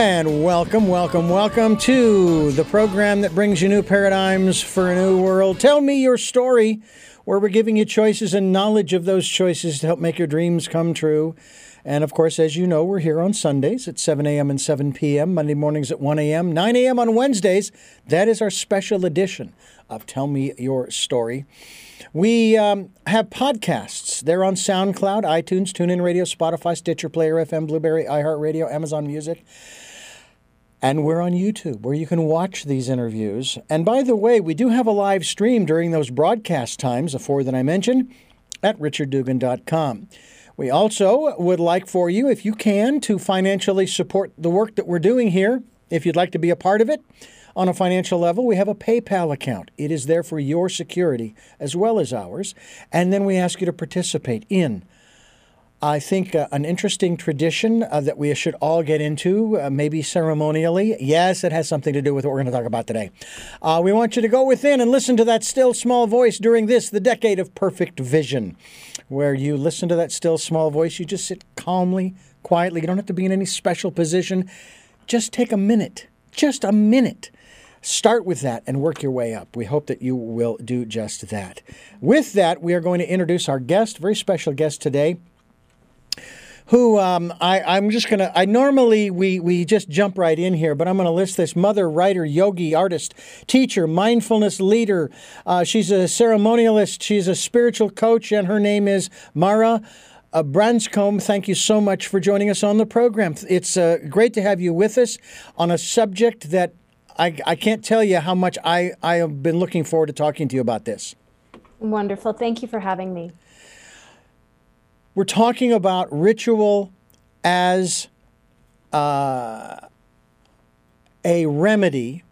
And welcome, welcome, welcome to the program that brings you new paradigms for a new world. Tell me your story, where we're giving you choices and knowledge of those choices to help make your dreams come true. And of course, as you know, we're here on Sundays at 7 a.m. and 7 p.m., Monday mornings at 1 a.m., 9 a.m. on Wednesdays. That is our special edition of Tell Me Your Story. We um, have podcasts. They're on SoundCloud, iTunes, TuneIn Radio, Spotify, Stitcher, Player FM, Blubrry, iHeartRadio, Amazon Music. And we're on YouTube where you can watch these interviews. And by the way, we do have a live stream during those broadcast times, the four that I mentioned, at richarddugan.com. We also would like for you, if you can, to financially support the work that we're doing here. If you'd like to be a part of it on a financial level, we have a PayPal account. It is there for your security as well as ours. And then we ask you to participate in I think uh, an interesting tradition uh, that we should all get into, uh, maybe ceremonially. Yes, it has something to do with what we're going to talk about today. Uh, we want you to go within and listen to that still small voice during this, the decade of perfect vision, where you listen to that still small voice. You just sit calmly, quietly. You don't have to be in any special position. Just take a minute, just a minute. Start with that and work your way up. We hope that you will do just that. With that, we are going to introduce our guest, very special guest today who um, I, I'm just gonna. I normally we we just jump right in here, but I'm gonna list this mother, writer, yogi, artist, teacher, mindfulness leader. Uh, she's a ceremonialist. She's a spiritual coach, and her name is Mara. Branscombe, thank you so much for joining us on the program. It's uh, great to have you with us on a subject that I, I can't tell you how much I, I have been looking forward to talking to you about this. Wonderful. Thank you for having me. We're talking about ritual as uh, a remedy,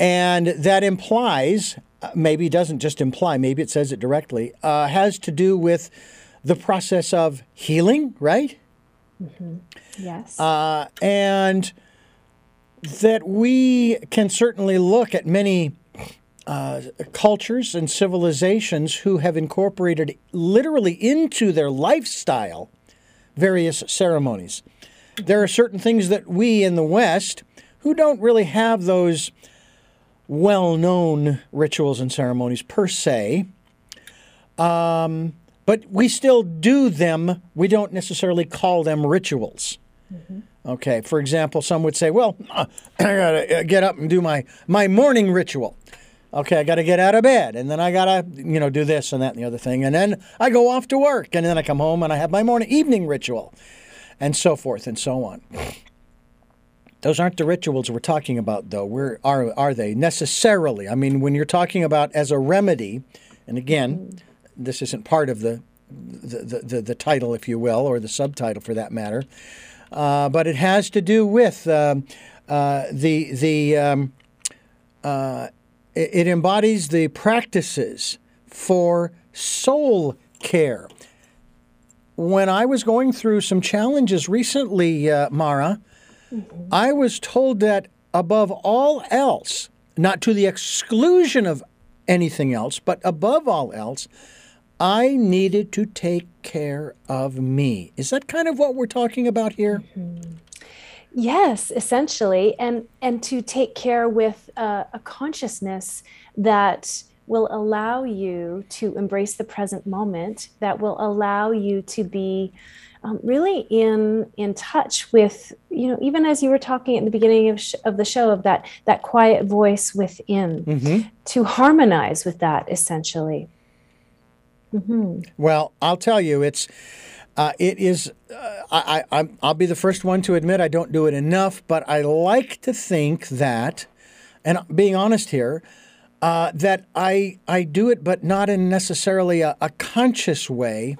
and that implies, maybe doesn't just imply, maybe it says it directly, uh, has to do with the process of healing, right? Mm-hmm. Yes. Uh, and that we can certainly look at many uh, cultures and civilizations who have incorporated literally into their lifestyle various ceremonies. There are certain things that we in the West, who don't really have those well known rituals and ceremonies per se, um, but we still do them. We don't necessarily call them rituals. Mm-hmm. Okay, for example, some would say, well, I gotta get up and do my, my morning ritual okay, I got to get out of bed, and then I got to, you know, do this and that and the other thing, and then I go off to work, and then I come home and I have my morning evening ritual, and so forth and so on. Those aren't the rituals we're talking about, though. Where are are they necessarily? I mean, when you're talking about as a remedy, and again, this isn't part of the the, the, the title, if you will, or the subtitle for that matter, uh, but it has to do with um, uh, the the um, uh, it embodies the practices for soul care. When I was going through some challenges recently, uh, Mara, mm-hmm. I was told that above all else, not to the exclusion of anything else, but above all else, I needed to take care of me. Is that kind of what we're talking about here? Mm-hmm. Yes, essentially, and and to take care with uh, a consciousness that will allow you to embrace the present moment, that will allow you to be um, really in in touch with you know even as you were talking at the beginning of, sh- of the show of that that quiet voice within mm-hmm. to harmonize with that essentially. Mm-hmm. Well, I'll tell you, it's uh, it is, uh, I, I, I'll be the first one to admit I don't do it enough, but I like to think that, and being honest here, uh, that I, I do it, but not in necessarily a, a conscious way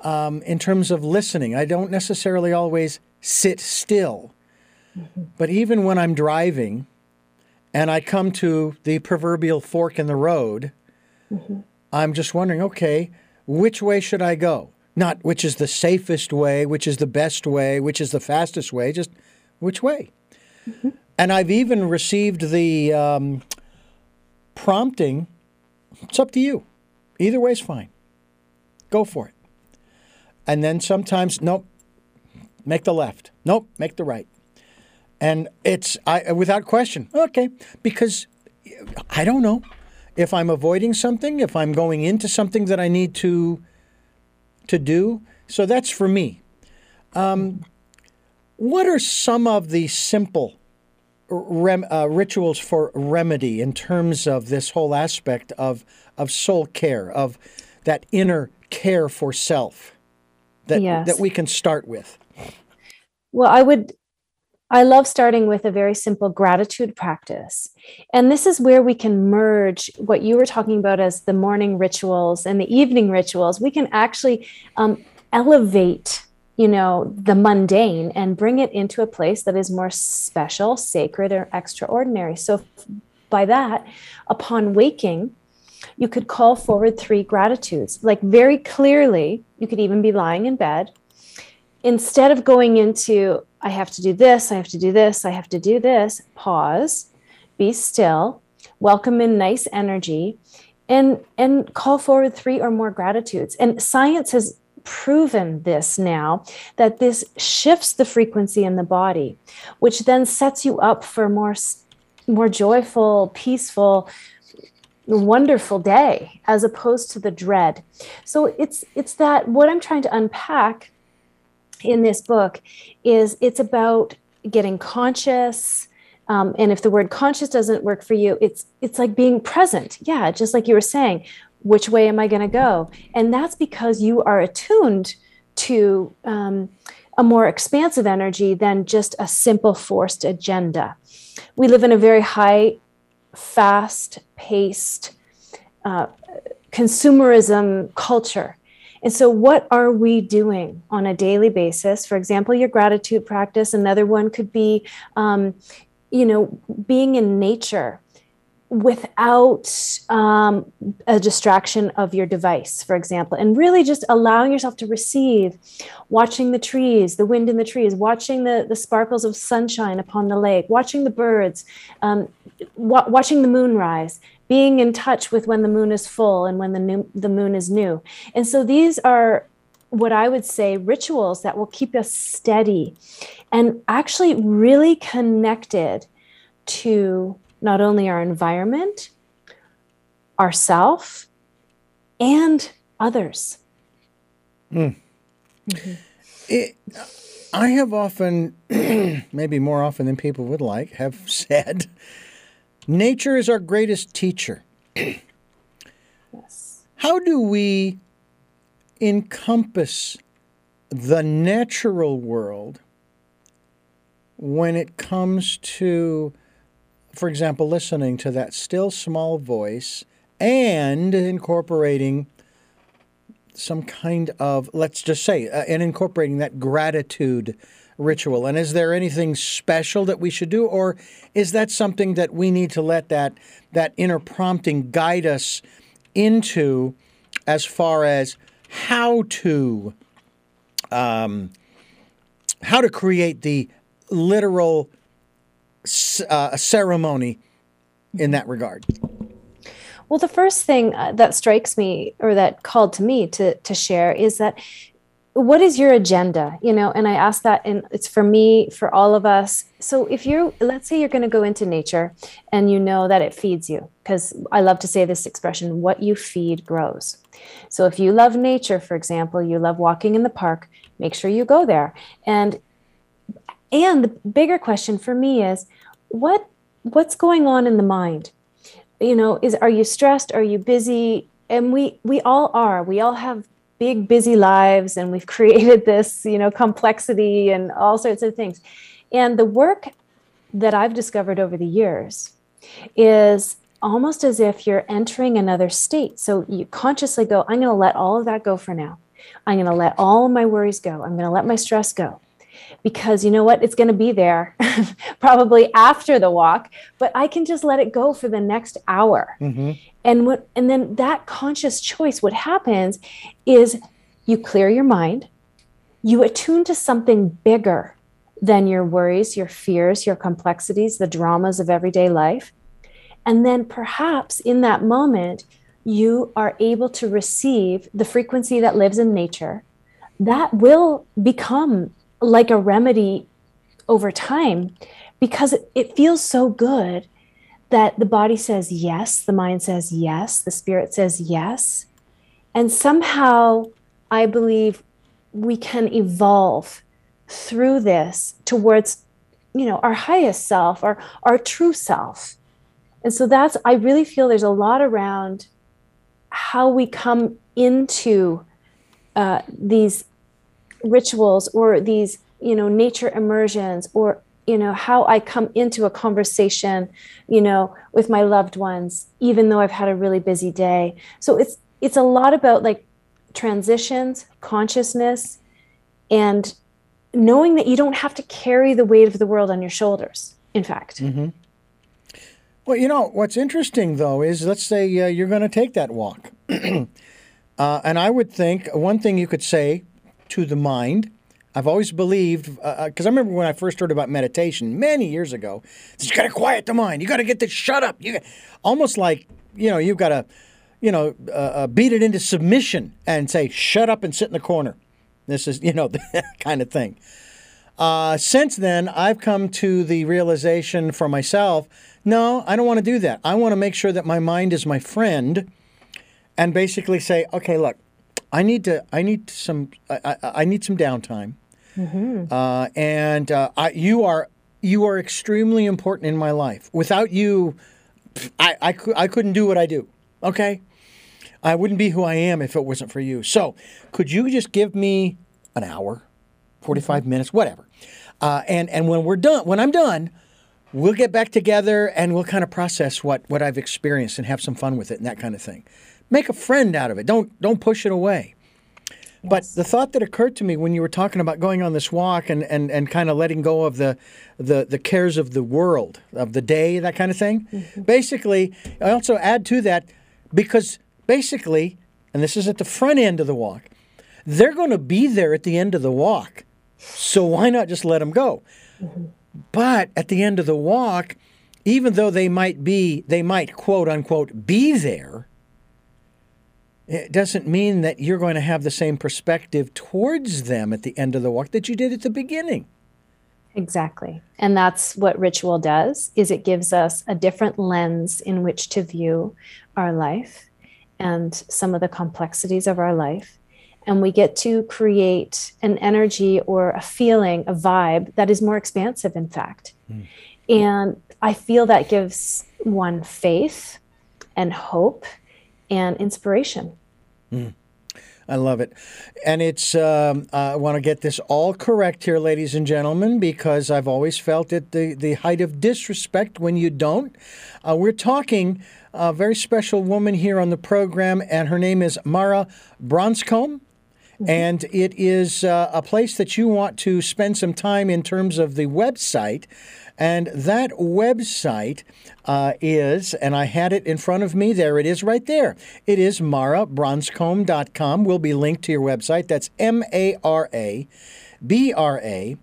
um, in terms of listening. I don't necessarily always sit still. Mm-hmm. But even when I'm driving and I come to the proverbial fork in the road, mm-hmm. I'm just wondering okay, which way should I go? Not which is the safest way, which is the best way, which is the fastest way, just which way. Mm-hmm. And I've even received the um, prompting it's up to you. Either way is fine. Go for it. And then sometimes, nope, make the left. Nope, make the right. And it's I, without question, okay, because I don't know if I'm avoiding something, if I'm going into something that I need to to do. So that's for me. Um, what are some of the simple rem, uh, rituals for remedy in terms of this whole aspect of of soul care, of that inner care for self that yes. that we can start with? Well, I would I love starting with a very simple gratitude practice. And this is where we can merge what you were talking about as the morning rituals and the evening rituals. We can actually um, elevate you know the mundane and bring it into a place that is more special sacred or extraordinary so by that upon waking you could call forward three gratitudes like very clearly you could even be lying in bed instead of going into I have to do this, I have to do this, I have to do this, pause, be still, welcome in nice energy, and and call forward three or more gratitudes. And science has proven this now that this shifts the frequency in the body, which then sets you up for more more joyful, peaceful, wonderful day as opposed to the dread. So it's it's that what I'm trying to unpack in this book is it's about getting conscious um, and if the word conscious doesn't work for you it's it's like being present. Yeah just like you were saying which way am i going to go? And that's because you are attuned to um, a more expansive energy than just a simple forced agenda. We live in a very high fast paced uh, consumerism culture and so, what are we doing on a daily basis? For example, your gratitude practice. Another one could be, um, you know, being in nature without um, a distraction of your device, for example, and really just allowing yourself to receive, watching the trees, the wind in the trees, watching the, the sparkles of sunshine upon the lake, watching the birds, um, wa- watching the moon rise, being in touch with when the moon is full and when the new, the moon is new. And so these are what I would say rituals that will keep us steady and actually really connected to not only our environment, ourself, and others. Mm. Mm-hmm. It, I have often, maybe more often than people would like, have said, nature is our greatest teacher. yes. How do we encompass the natural world when it comes to for example, listening to that still small voice and incorporating some kind of, let's just say, uh, and incorporating that gratitude ritual. And is there anything special that we should do, or is that something that we need to let that that inner prompting guide us into, as far as how to um, how to create the literal uh, a ceremony in that regard? Well, the first thing uh, that strikes me or that called to me to, to share is that what is your agenda you know? And i ask that and it's for me for all of us. So if you're let's say you're going to go into nature and you know that it feeds you because i love to say this expression what you feed grows. So if you love nature for example you love walking in the park make sure you go there. And and the bigger question for me is what what's going on in the mind? You know is are you stressed? Are you busy? And we we all are. We all have big busy lives and we've created this you know complexity and all sorts of things. And the work that i've discovered over the years is almost as if you're entering another state. So you consciously go i'm going to let all of that go for now. I'm going to let all my worries go. I'm going to let my stress go because you know what? It's going to be there probably after the walk, but I can just let it go for the next hour. Mm-hmm. And what, and then that conscious choice, what happens is you clear your mind, you attune to something bigger than your worries, your fears, your complexities, the dramas of everyday life. And then perhaps in that moment, you are able to receive the frequency that lives in nature that will become like a remedy over time because it, it feels so good that the body says yes, the mind says yes, the spirit says yes. And somehow I believe we can evolve through this towards you know our highest self or our true self and so that's i really feel there's a lot around how we come into uh, these rituals or these you know nature immersions or you know how i come into a conversation you know with my loved ones even though i've had a really busy day. So it's it's a lot about like transitions consciousness and knowing that you don't have to carry the weight of the world on your shoulders in fact. Mm-hmm. well you know what's interesting though is let's say uh, you're going to take that walk. Uh, and i would think one thing you could say to the mind I've always believed, because uh, uh I remember when I first heard about meditation many years ago, you got to quiet the mind. You got to get this shut up. You got, almost like you know you've got to, you know, uh, uh, beat it into submission and say shut up and sit in the corner. This is you know kind of thing. Uh, since then, I've come to the realization for myself. No, I don't want to do that. I want to make sure that my mind is my friend, and basically say, okay, look, I need to. I need some. I, I, I need some downtime. Mm-hmm. Uh, and uh, I, you are you are extremely important in my life. Without you, I, I, I couldn't do what I do. Okay, I wouldn't be who I am if it wasn't for you. So, could you just give me an hour, forty five minutes, whatever? Uh, and and when we're done, when I'm done, we'll get back together and we'll kind of process what what I've experienced and have some fun with it and that kind of thing. Make a friend out of it. Don't don't push it away. But the thought that occurred to me when you were talking about going on this walk and, and, and kind of letting go of the, the, the cares of the world, of the day, that kind of thing, mm-hmm. basically, I also add to that because basically, and this is at the front end of the walk, they're going to be there at the end of the walk. So why not just let them go? Mm-hmm. But at the end of the walk, even though they might be, they might quote unquote be there, it doesn't mean that you're going to have the same perspective towards them at the end of the walk that you did at the beginning. Exactly. And that's what ritual does is it gives us a different lens in which to view our life and some of the complexities of our life. And we get to create an energy or a feeling a vibe that is more expansive in fact. Mm. and i feel that gives one faith and hope and inspiration. Mm. I love it. And it's, um, I want to get this all correct here, ladies and gentlemen, because I've always felt it the, the height of disrespect when you don't. Uh, we're talking a very special woman here on the program, and her name is Mara Branscombe. Mm-hmm. And it is uh, a place that you want to spend some time in terms of the website. And that website uh, is, and I had it in front of me, there it is right there. It is marabranscombe.com. Will be linked to your website. That's M A R A B R A.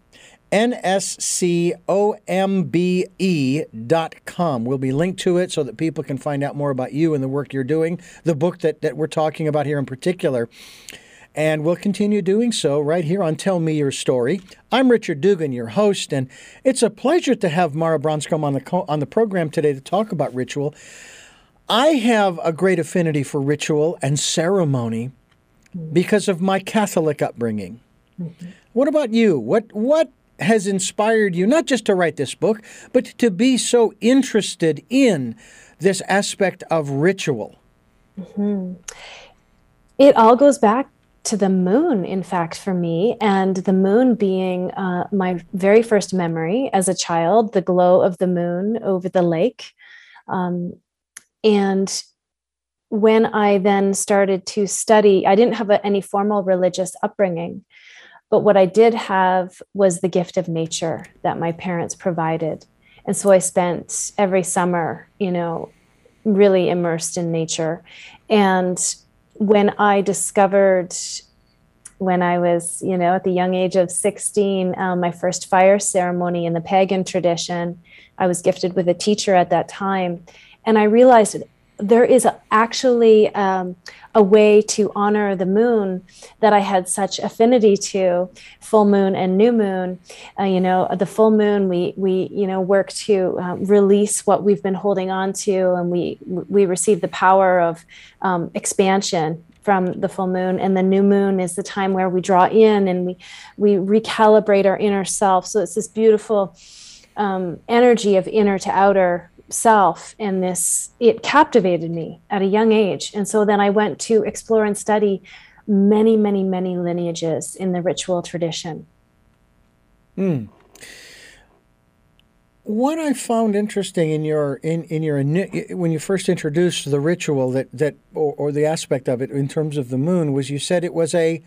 N-S-C-O-M-B-E dot com. We'll be linked to it so that people can find out more about you and the work you're doing, the book that, that we're talking about here in particular and we'll continue doing so right here on Tell Me Your Story. I'm Richard Dugan, your host, and it's a pleasure to have Mara Branscombe on the co- on the program today to talk about ritual. I have a great affinity for ritual and ceremony because of my Catholic upbringing. Mm-hmm. What about you? What what has inspired you not just to write this book, but to be so interested in this aspect of ritual? Mm-hmm. It all goes back to the moon, in fact, for me, and the moon being uh, my very first memory as a child, the glow of the moon over the lake. Um, and when I then started to study, I didn't have a, any formal religious upbringing, but what I did have was the gift of nature that my parents provided. And so I spent every summer, you know, really immersed in nature. And when I discovered when I was, you know, at the young age of 16, um, my first fire ceremony in the pagan tradition, I was gifted with a teacher at that time. And I realized there is actually um, a way to honor the moon that I had such affinity to, full moon and new moon. Uh, you know, the full moon, we we you know work to um, release what we've been holding on to, and we we receive the power of um, expansion from the full moon and the new moon is the time where we draw in and we we recalibrate our inner self so it's this beautiful um, energy of inner to outer self and this it captivated me at a young age and so then i went to explore and study many many many lineages in the ritual tradition mm. what i found interesting in your in, in your when you first introduced the ritual that that or, or the aspect of it in terms of the moon was you said it was a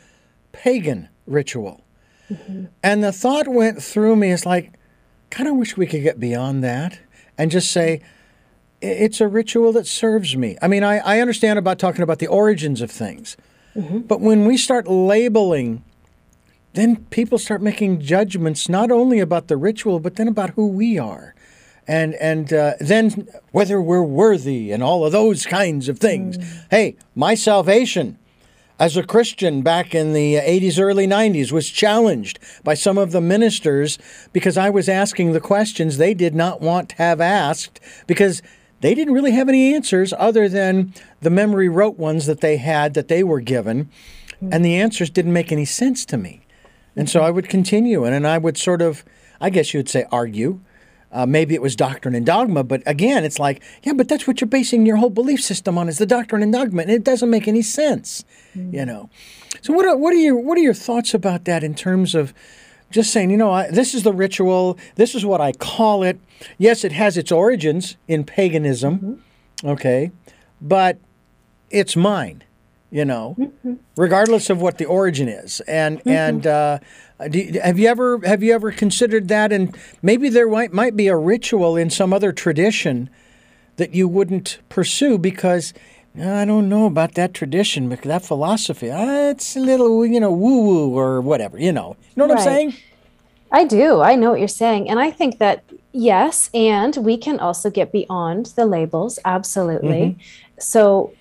pagan ritual mm-hmm. and the thought went through me as like kind of wish we could get beyond that and just say, it's a ritual that serves me. I mean, I, I understand about talking about the origins of things, mm-hmm. but when we start labeling, then people start making judgments not only about the ritual, but then about who we are. And, and uh, then whether we're worthy and all of those kinds of things. Mm. Hey, my salvation as a Christian back in the 80s, early 90s, was challenged by some of the ministers because I was asking the questions they did not want to have asked because they didn't really have any answers other than the memory rote ones that they had that they were given. And the answers didn't make any sense to me. And so mm-hmm. I would continue and, and I would sort of, I guess you would say, argue uh, maybe it was doctrine and dogma, but again, it's like, yeah, but that's what you're basing your whole belief system on is the doctrine and dogma, and it doesn't make any sense, mm-hmm. you know. So what are, what are your what are your thoughts about that in terms of just saying, you know, I, this is the ritual, this is what I call it. Yes, it has its origins in paganism, mm-hmm. okay, but it's mine you know, mm-hmm. regardless of what the origin is. And mm-hmm. and uh, you, have you ever have you ever considered that? And maybe there might might be a ritual in some other tradition that you wouldn't pursue because. I don't know about that tradition, that philosophy. Uh, it's a little, you know, woo woo or whatever, you know. You know what right. I'm saying? I do. I know what you're saying. And I think that, yes, and we can also get beyond the labels. Absolutely. Mm-hmm. So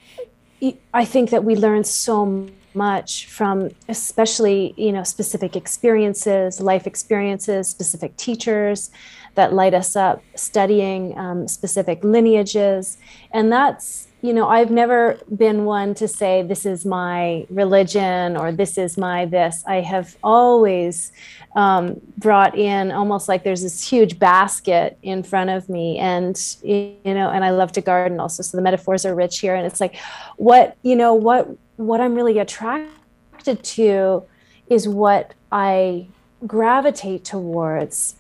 I think that we learn so much from especially you know specific experiences life experiences specific teachers that light us up studying um, specific lineages. And that's you know i've never been one to say this is my religion or this is my this. I have always um, brought in almost like there's this huge basket in front of me and you know and i love to garden also so the metaphors are rich here and it's like what you know what what i'm really attracted to is what i gravitate towards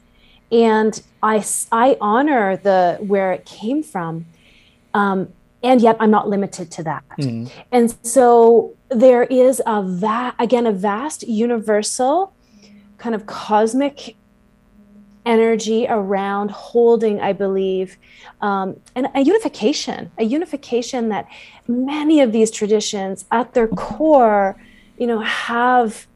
and i i honor the where it came from. Um, and yet i'm not limited to that mm. and so there is a va- again a vast universal kind of cosmic energy around holding, I believe, um, and a unification, a unification that many of these traditions at their core, you know, have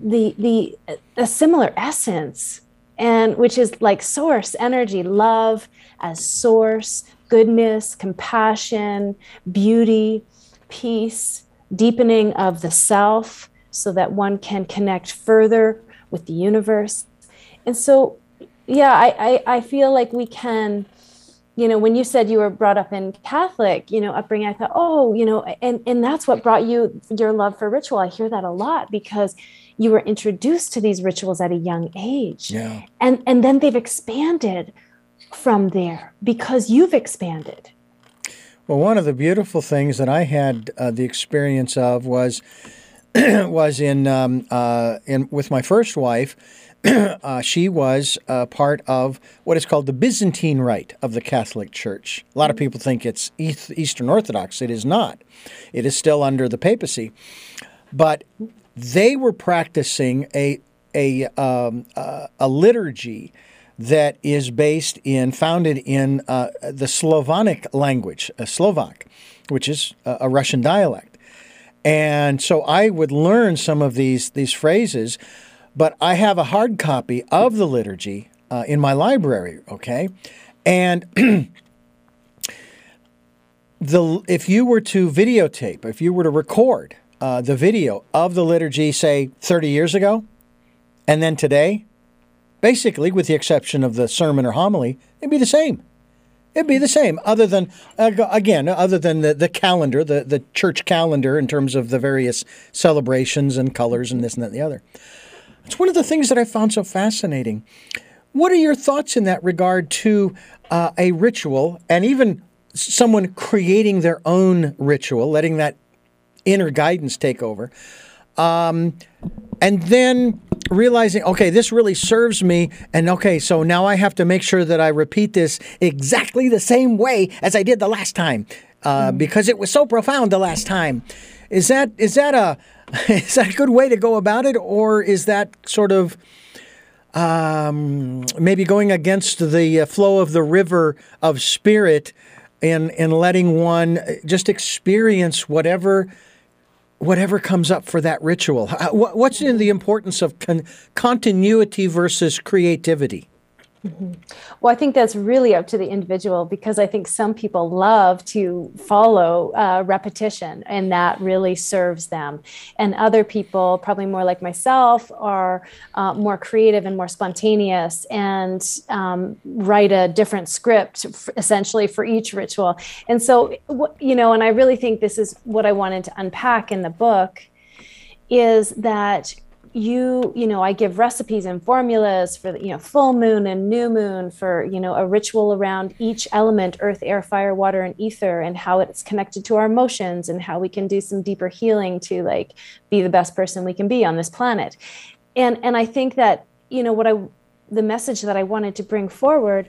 the the a similar essence and which is like source energy love as source goodness compassion beauty peace deepening of the self so that one can connect further with the universe. And so, yeah, I, I, I feel like we can, you know, when you said you were brought up in Catholic, you know, upbringing, I thought, oh, you know, and, and that's what brought you your love for ritual. I hear that a lot because you were introduced to these rituals at a young age. Yeah. And, and then they've expanded from there because you've expanded. Well, one of the beautiful things that I had uh, the experience of was was in um, uh, in with my first wife. uh, she was uh, part of what is called the Byzantine Rite of the Catholic Church. A lot of people think it's Eastern Orthodox. It is not. It is still under the papacy, but they were practicing a a um, uh, a liturgy that is based in founded in uh, the Slavonic language, uh, Slovak, which is a Russian dialect. And so I would learn some of these these phrases, but I have a hard copy of the liturgy uh, in my library. Okay, and the if you were to videotape, if you were to record uh, the video of the liturgy, say 30 years ago, and then today, basically, with the exception of the sermon or homily, it'd be the same. It'd be the same, other than uh, again, other than the, the calendar, the, the church calendar in terms of the various celebrations and colors and this and that and the other. It's one of the things that I found so fascinating. What are your thoughts in that regard to uh, a ritual and even someone creating their own ritual, letting that inner guidance take over, um, and then realizing, okay, this really serves me, and okay, so now I have to make sure that I repeat this exactly the same way as I did the last time, uh, mm. because it was so profound the last time. Is that is that a is that a good way to go about it, or is that sort of um, maybe going against the uh, flow of the river of spirit and and letting one just experience whatever whatever comes up for that ritual. What's in the importance of con- continuity versus creativity? Mm-hmm. Well, I think that's really up to the individual because I think some people love to follow uh, repetition and that really serves them. And other people, probably more like myself, are uh, more creative and more spontaneous and um, write a different script f- essentially for each ritual. And so, you know, and I really think this is what I wanted to unpack in the book is that you you know i give recipes and formulas for you know full moon and new moon for you know a ritual around each element earth air fire water and ether and how it's connected to our emotions and how we can do some deeper healing to like be the best person we can be on this planet. And and i think that you know what i the message that i wanted to bring forward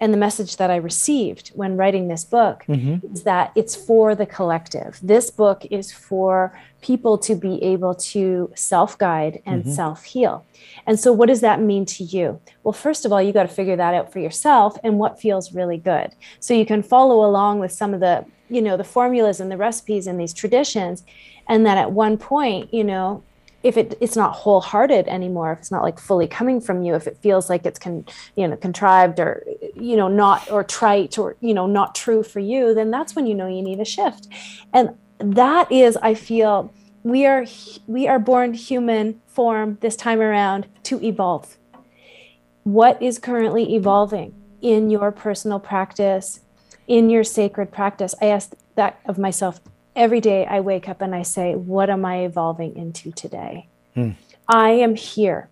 and the message that I received when writing this book mm-hmm. is that it's for the collective. This book is for people to be able to self guide and mm-hmm. self heal. And so, what does that mean to you? Well, first of all, you got to figure that out for yourself and what feels really good. So, you can follow along with some of the, you know, the formulas and the recipes and these traditions. And then at one point, you know, if it, it's not wholehearted anymore if it's not like fully coming from you if it feels like it's con, you know contrived or you know not or trite or you know not true for you then that's when you know you need a shift. And that is i feel we are we are born human form this time around to evolve. What is currently evolving in your personal practice in your sacred practice? I ask that of myself every day I wake up and I say, What am I evolving into today? Hmm. I am here,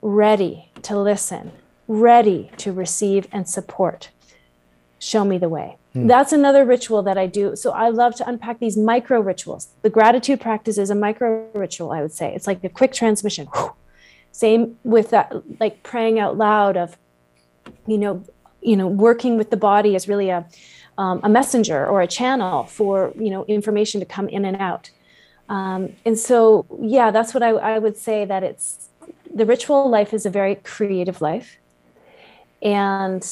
ready to listen, ready to receive and support. Show me the way. Hmm. That's another ritual that I do. So I love to unpack these micro rituals. The gratitude practice is a micro ritual, I would say. It's like a quick transmission. Same with that, like praying out loud of, you know, you know, working with the body is really a um, a messenger or a channel for you know information to come in and out. Um, and so, yeah, that's what I, I would say that it's the ritual life is a very creative life, and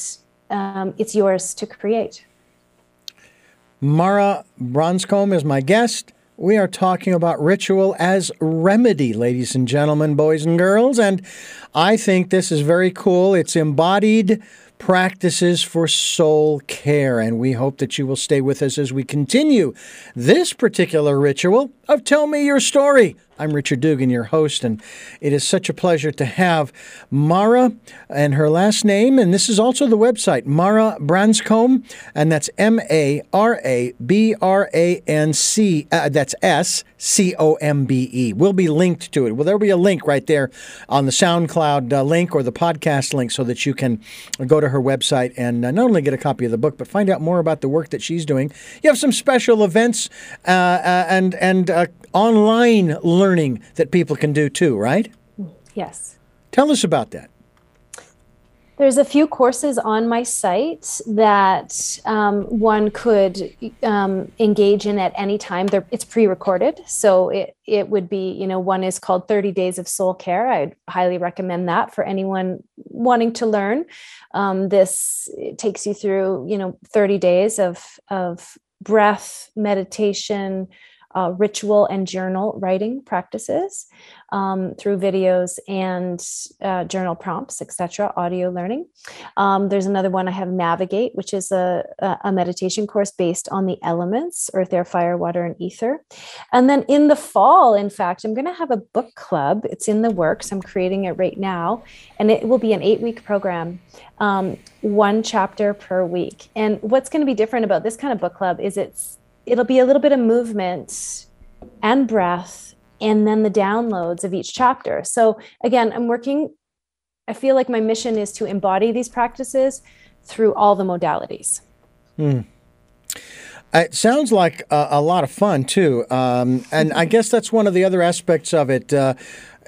um, it's yours to create. Mara Branscombe is my guest. We are talking about ritual as remedy, ladies and gentlemen, boys and girls. And I think this is very cool. It's embodied practices for soul care. And we hope that you will stay with us as we continue this particular ritual of Tell Me Your Story. I'm Richard Dugan, your host, and it is such a pleasure to have Mara and her last name, and this is also the website, Mara Branscombe, and that's M A R A B R A N C, uh, that's S C O M B E. We'll be linked to it. Well, there'll be a link right there on the SoundCloud uh, link or the podcast link so that you can go to her website and uh, not only get a copy of the book, but find out more about the work that she's doing. You have some special events uh, uh, and, and uh, online learning that people can do too, right? Yes. Tell us about that. There's a few courses on my site that um, one could um, engage in at any time. They're, it's pre-recorded, so it it would be you know one is called 30 Days of Soul Care. I'd highly recommend that for anyone wanting to learn. Um, this takes you through you know 30 days of of breath meditation uh, ritual and journal writing practices um, through videos and uh, journal prompts, etc., audio learning. Um, there's another one I have, Navigate, which is a, a meditation course based on the elements earth, air, fire, water, and ether. And then in the fall, in fact, I'm going to have a book club. It's in the works. I'm creating it right now. And it will be an eight week program, um, one chapter per week. And what's going to be different about this kind of book club is it's it'll be a little bit of movement and breath and then the downloads of each chapter. So again, I'm working, I feel like my mission is to embody these practices through all the modalities. Hmm. It sounds like a, a, lot of fun too, um, and I guess that's one of the other aspects of it. Uh,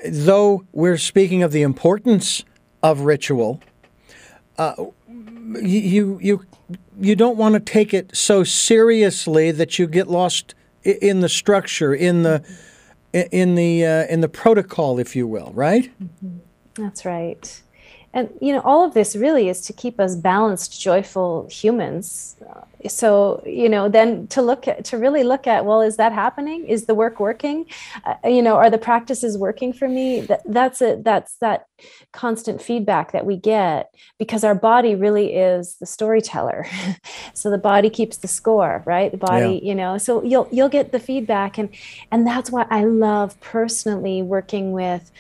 though we're speaking of the importance of ritual, uh, you you you don't want to take it so seriously that you get lost in the structure, in the in the uh, in the protocol, if you will, right? Mm-hmm. That's right. And you know, all of this really is to keep us balanced, joyful humans. So you know, then to look at to really look at, well, is that happening? Is the work working? Uh, you know, are the practices working for me? That, that's it. That's that constant feedback that we get because our body really is the storyteller. so the body keeps the score, right? The body, yeah. you know. So you'll you'll get the feedback, and and that's why I love personally working with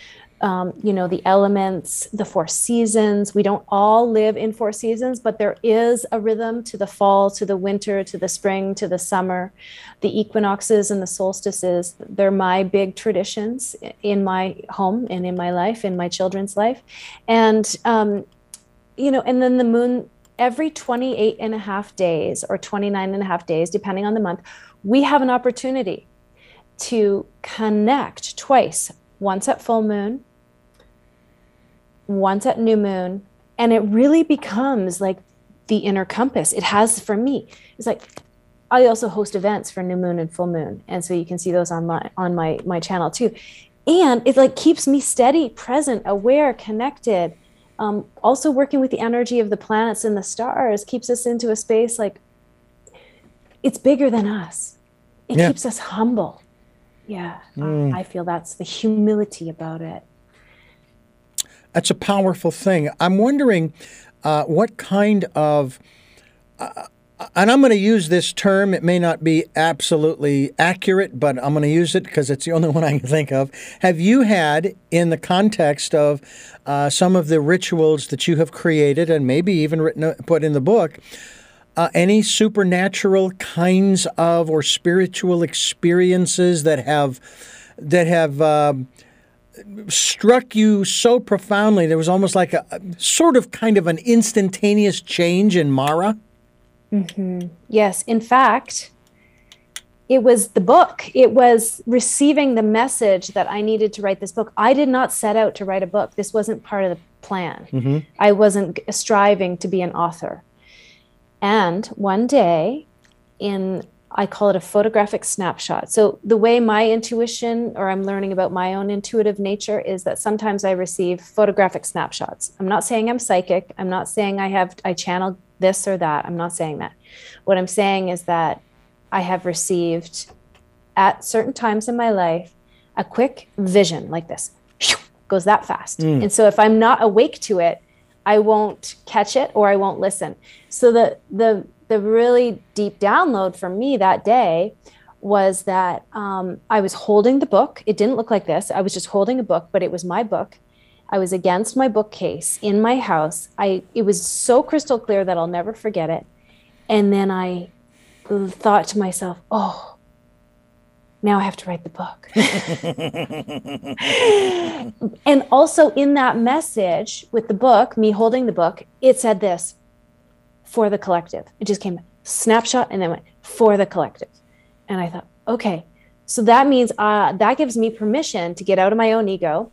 um, you know, the elements, the four seasons. We don't all live in four seasons, but there is a rhythm to the fall, to the winter, to the spring, to the summer. The equinoxes and the solstices, they're my big traditions in my home and in my life, in my children's life. And, um, you know, and then the moon, every 28 and a half days or 29 and a half days, depending on the month, we have an opportunity to connect twice once at full moon once at new moon and it really becomes like the inner compass. It has for me it's like i also host events for new moon and full moon and so you can see those on my on my my channel too. And it like keeps me steady present aware connected. Um, also working with the energy of the planets and the stars keeps us into a space like it's bigger than us. It yeah. keeps us humble. Yeah. Mm. i feel that's the humility about it that's a powerful thing. I'm wondering uh, what kind of, uh, and I'm going to use this term. It may not be absolutely accurate, but I'm going to use it because it's the only one I can think of. Have you had, in the context of uh, some of the rituals that you have created and maybe even written, uh, put in the book, uh, any supernatural kinds of or spiritual experiences that have that have um, struck you so profoundly? There was almost like a, a sort of kind of an instantaneous change in Mara. Mm-hmm. Yes. In fact, it was the book. It was receiving the message that I needed to write this book. I did not set out to write a book. This wasn't part of the plan. Mm-hmm. I wasn't striving to be an author. And one day in I call it a photographic snapshot. So, the way my intuition, or I'm learning about my own intuitive nature, is that sometimes I receive photographic snapshots. I'm not saying I'm psychic. I'm not saying I have, I channel this or that. I'm not saying that. What I'm saying is that I have received at certain times in my life a quick vision like this goes that fast. Mm. And so, if I'm not awake to it, I won't catch it or I won't listen. So the the the really deep download for me that day was that um, I was holding the book. It didn't look like this. I was just holding a book, but it was my book. I was against my bookcase in my house. I it was so crystal clear that I'll never forget it. And then I thought to myself, "Oh, now I have to write the book." and also in that message with the book, me holding the book, it said this: for the collective. It just came snapshot and then went for the collective. And I thought, okay, so that means uh, that gives me permission to get out of my own ego,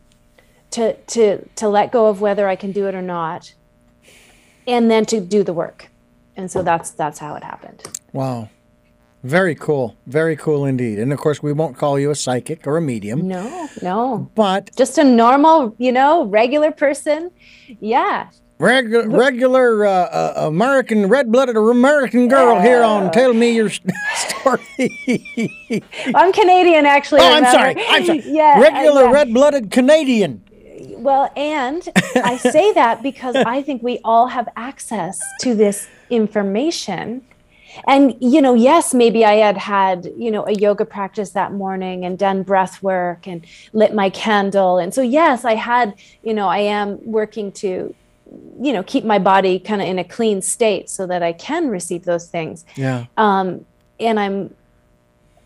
to to to let go of whether I can do it or not, and then to do the work. And so that's that's how it happened. Wow. Very cool. Very cool indeed. And of course, we won't call you a psychic or a medium. No, no. But just a normal, you know, regular person. Yeah Regular, regular uh, uh, American, red-blooded American girl here on Tell Me Your Story. I'm Canadian, actually. oh, I'm sorry. I'm sorry. Yeah, regular yeah. red-blooded Canadian. Well, and I say that because I think we all have access to this information. And, you know, yes, maybe I had had, you know, a yoga practice that morning and done breath work and lit my candle. And so, yes, I had, you know, I am working to, you know, keep my body kind of in a clean state so that I can receive those things. Yeah. Um, and I'm,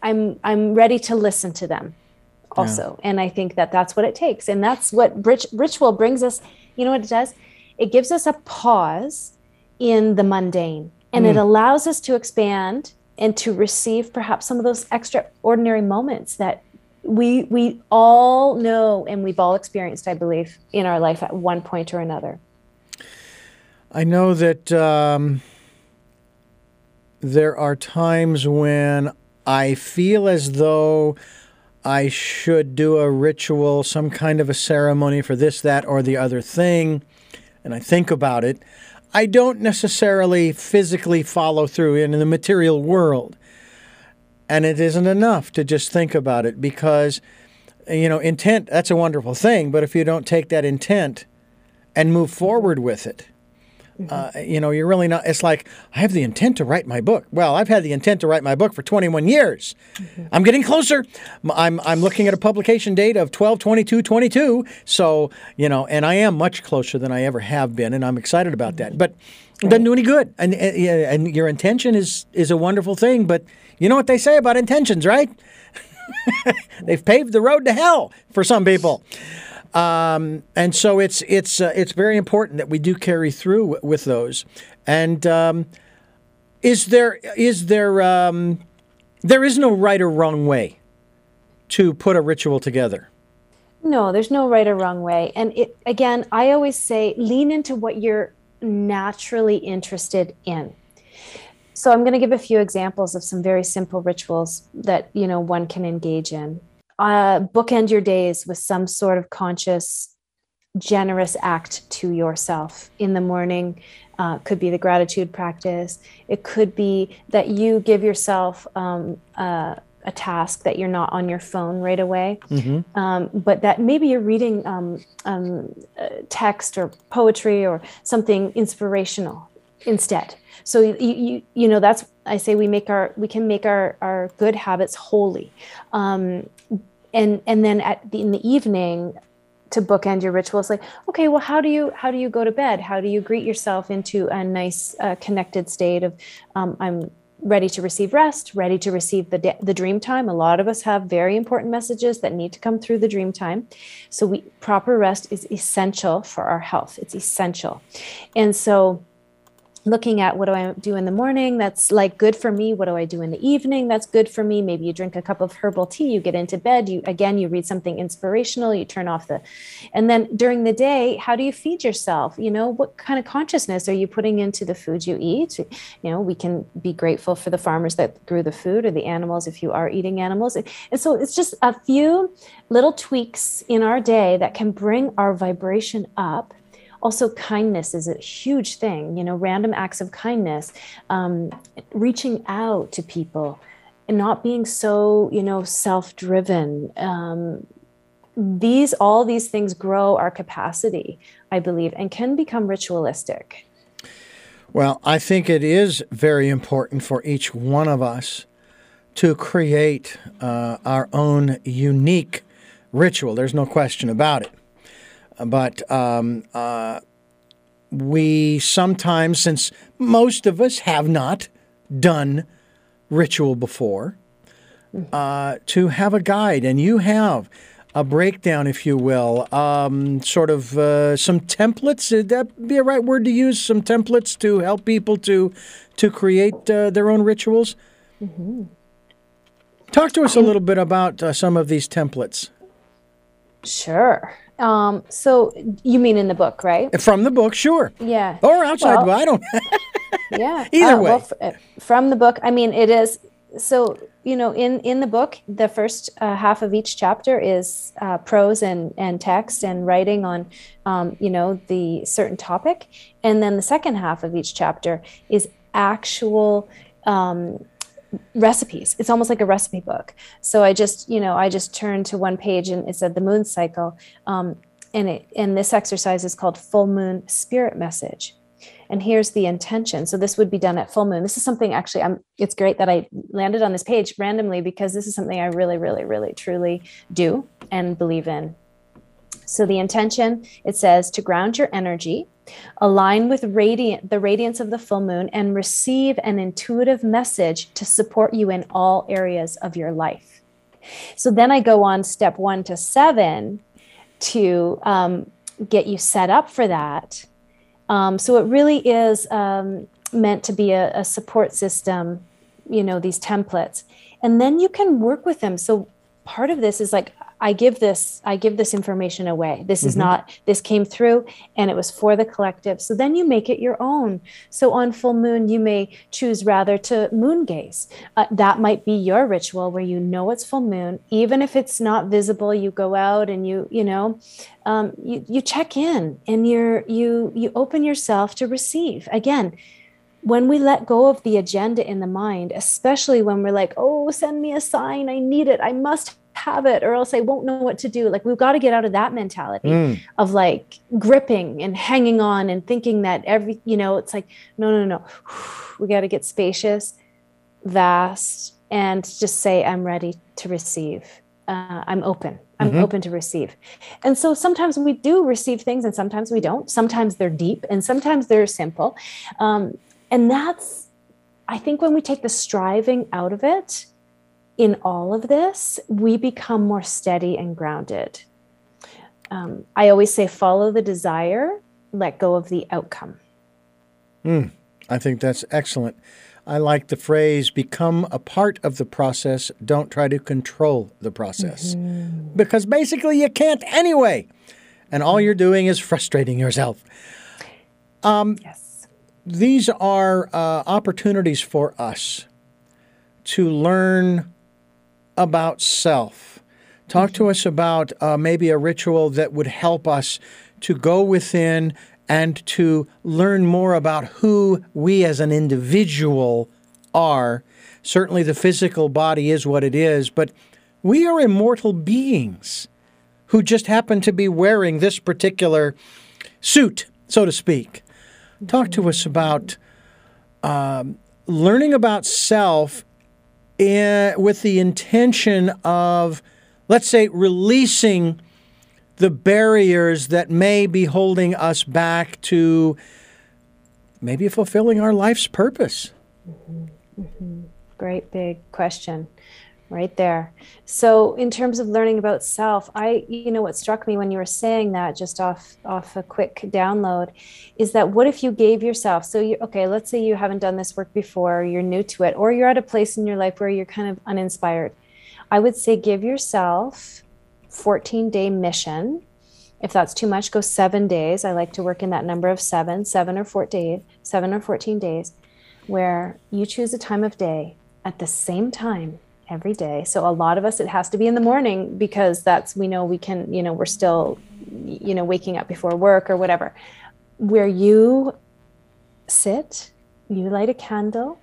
I'm, I'm ready to listen to them also. And I think that that's what it takes. And that's what rit- ritual brings us. You know what it does? It gives us a pause in the mundane and it allows us to expand and to receive perhaps some of those extraordinary moments that we we all know and we've all experienced i believe in our life at one point or another I know that um, there are times when I feel as though I should do a ritual, some kind of a ceremony for this, that, or the other thing, and I think about it. I don't necessarily physically follow through in the material world. And it isn't enough to just think about it because, you know, intent, that's a wonderful thing. But if you don't take that intent and move forward with it, uh, you know, you're really not. It's like I have the intent to write my book. Well, I've had the intent to write my book for 21 years. I'm getting closer. I'm I'm looking at a publication date of 12 22 22. So you know, and I am much closer than I ever have been, and I'm excited about that. But it doesn't do any good. And and, yeah, and your intention is is a wonderful thing. But you know what they say about intentions, right? They've paved the road to hell for some people. Um, and so it's it's uh, it's very important that we do carry through with those. And um, is there is there um, there is no right or wrong way to put a ritual together. No, there's no right or wrong way. And it, again, I always say lean into what you're naturally interested in. So I'm going to give a few examples of some very simple rituals that, you know, one can engage in. Uh, bookend your days with some sort of conscious, generous act to yourself in the morning. Uh, could be the gratitude practice. It could be that you give yourself um, uh, a task that you're not on your phone right away, um, but that maybe you're reading um, um, uh, text or poetry or something inspirational instead. So you, you you know that's I say we make our we can make our our good habits holy, um, and and then at the, in the evening to bookend your rituals like okay well how do you how do you go to bed? How do you greet yourself into a nice uh, connected state of um, i'm ready to receive rest ready to receive the da- the dream time? A lot of us have very important messages that need to come through the dream time. So we proper rest is essential for our health. It's essential. And so looking at what do I do in the morning that's like good for me what do I do in the evening that's good for me maybe you drink a cup of herbal tea you get into bed you again you read something inspirational you turn off the and then during the day how do you feed yourself? You know what kind of consciousness are you putting into the food you eat? You know we can be grateful for the farmers that grew the food or the animals if you are eating animals. And so it's just a few little tweaks in our day that can bring our vibration up also kindness is a huge thing you know random acts of kindness um, reaching out to people and not being so you know self-driven um, these all these things grow our capacity i believe and can become ritualistic Well, I think it is very important for each one of us to create uh, our own unique ritual. There's no question about it. But um, uh, we sometimes, since most of us have not done ritual before, uh, to have a guide, and you have a breakdown, if you will, um, sort of uh, some templates. Would that be a right word to use? Some templates to help people to to create uh, their own rituals. Talk to us a little bit about uh, some of these templates sure um, so you mean in the book right from the book, sure, yeah or outside. Well, Well, I don't. yeah Either Uh, way. f- uh, from the book i mean it is so you know in in the book the first uh, half of each chapter is uh, prose and and text and writing on um, you know the certain topic and then the second half of each chapter is actual um, recipes. It's almost like a recipe book. So i just you know i just turned to one page and it said the moon cycle um, and it and this exercise is called full moon spirit message. And here's the intention. So this would be done at full moon. This is something actually i'm it's great that i landed on this page randomly because this is something i really really really truly do and believe in. So the intention it says to ground your energy align with radiant the radiance of the full moon and receive an intuitive message to support you in all areas of your life so then i go on step one to seven to um, get you set up for that um, so it really is um, meant to be a, a, support system, you know, these templates. And then you can work with them. So part of this is like I give this I give this information away. This is mm-hmm. not this came through and it was for the collective. So then you make it your own. So on full moon you may choose rather to moon gaze. Uh, that might be your ritual where you know it's full moon even if it's not visible you go out and you you know um, you you check in and you're you you open yourself to receive. Again, when we let go of the agenda in the mind, especially when we're like, oh, send me a sign, I need it, I must have it, or else I won't know what to do. Like, we've got to get out of that mentality mm. of like gripping and hanging on and thinking that every, you know, it's like, no, no, no, we got to get spacious, vast, and just say, I'm ready to receive. Uh, I'm open. I'm mm-hmm. open to receive. And so sometimes we do receive things and sometimes we don't. Sometimes they're deep and sometimes they're simple. Um, and that's, I think, when we take the striving out of it in all of this, we become more steady and grounded. Um, I always say, follow the desire, let go of the outcome. Mm, I think that's excellent. I like the phrase become a part of the process, don't try to control the process. Mm-hmm. Because basically you can't anyway. And all you're doing is frustrating yourself. Um, yes these are uh, opportunities for us to learn about self. Talk to us about uh, maybe a ritual that would help us to go within and to learn more about who we as an individual are. Certainly, the physical body is what it is, but we are immortal beings who just happen to be wearing this particular suit, so to speak. Talk to us about um, learning about self in, with the intention of, let's say, releasing the barriers that may be holding us back to maybe fulfilling our life's purpose. Mm-hmm. Mm-hmm. Great big question right there. So in terms of learning about self i you know what struck me when you were saying that just off off a quick download is that what if you gave yourself so you okay let's say you haven't done this work before you're new to it or you're at a place in your life where you're kind of uninspired. I would say give yourself 14 day mission. If that's too much go seven days. I like to work in that number of seven seven or 14 seven or 14 days where you choose a time of day at the same time every day. So a lot of us it has to be in the morning because that's we know we can, you know, we're still you know waking up before work or whatever. Where you sit, you light a candle,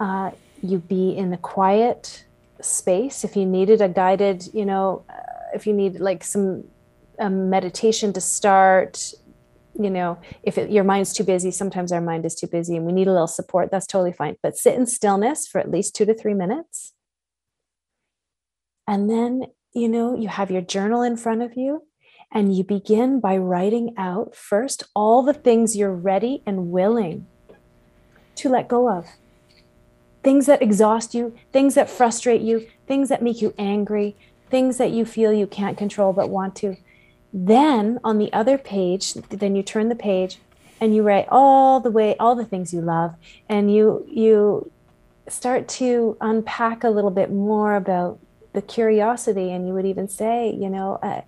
uh, you be in the quiet space. If you needed a guided, you know, uh, if you need like some meditation to start, you know, if it, your mind's too busy, sometimes our mind is too busy and we need a little support, that's totally fine. But sit in stillness for at least two to three minutes. And then, you know, you have your journal in front of you and you begin by writing out first all the things you're ready and willing to let go of. Things that exhaust you, things that frustrate you, things that make you angry, things that you feel you can't control but want to then on the other page, then you turn the page and you write all the way all the things you love and you you start to unpack a little bit more about the curiosity and you would even say, you know, uh,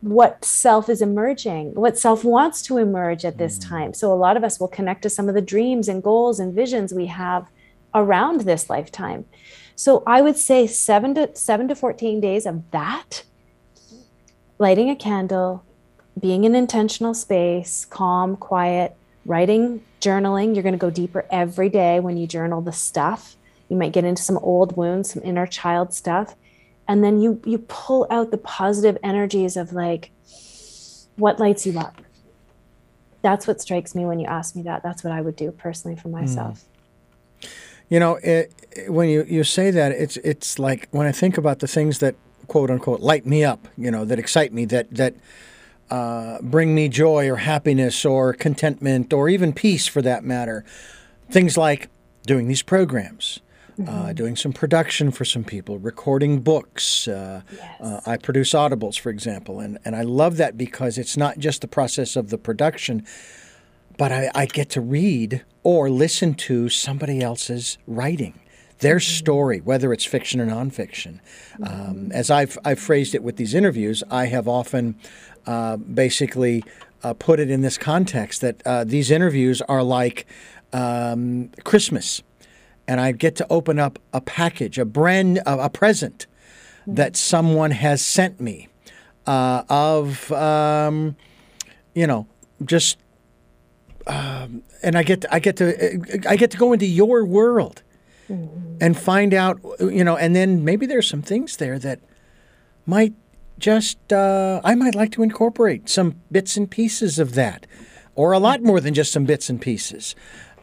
what self is emerging, what self wants to emerge at this mm. time. So a lot of us will connect to some of the dreams and goals and visions we have around this lifetime. So I would say seven to seven to 14 days of that, lighting a candle, being in intentional space, calm, quiet, writing, journaling. You're going to go deeper every day when you journal the stuff. You might get into some old wounds, some inner child stuff. And then you you pull out the positive energies of like what lights you up. That's what strikes me when you ask me that. That's what I would do personally for myself. Mm. You know, it, when you, you say that, it's it's like when I think about the things that quote unquote light me up, you know, that excite me, that that uh, bring me joy or happiness or contentment or even peace for that matter. Things like doing these programs, uh, mm-hmm. uh, doing some production for some people, recording books. Uh, yes. Uh, I produce audibles, for example, and, and I love that because it's not just the process of the production, but I, I get to read or listen to somebody else's writing their story, whether it's fiction or nonfiction. Um, mm-hmm. as I've, I've phrased it with these interviews, I have often uh, basically uh, put it in this context that uh, these interviews are like um, Christmas, and I get to open up a package, a brand, a present mm-hmm. that someone has sent me uh, of, um, you know, just. Um, and I get to, I get to I get to go into your world and find out you know and then maybe there's some things there that might just uh, I might like to incorporate some bits and pieces of that, or a lot more than just some bits and pieces.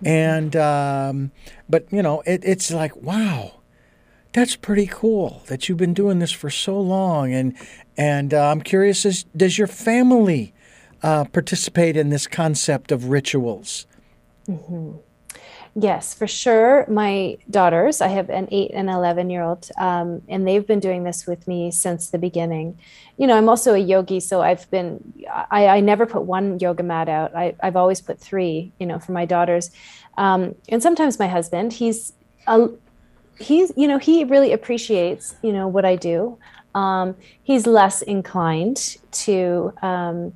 And um, but you know, it, it's like wow, that's pretty cool that you've been doing this for so long. And and uh, I'm curious, is, does your family uh, participate in this concept of rituals? Mm-hmm. Yes, for sure. My daughters, I have an eight and 11 year old, um, and they've been doing this with me since the beginning. You know, I'm also a yogi, so I've been, I, I never put one yoga mat out. I, have always put three, you know, for my daughters. Um, and sometimes my husband, he's, a, he's, you know, he really appreciates, you know, what I do. Um, he's less inclined to, um,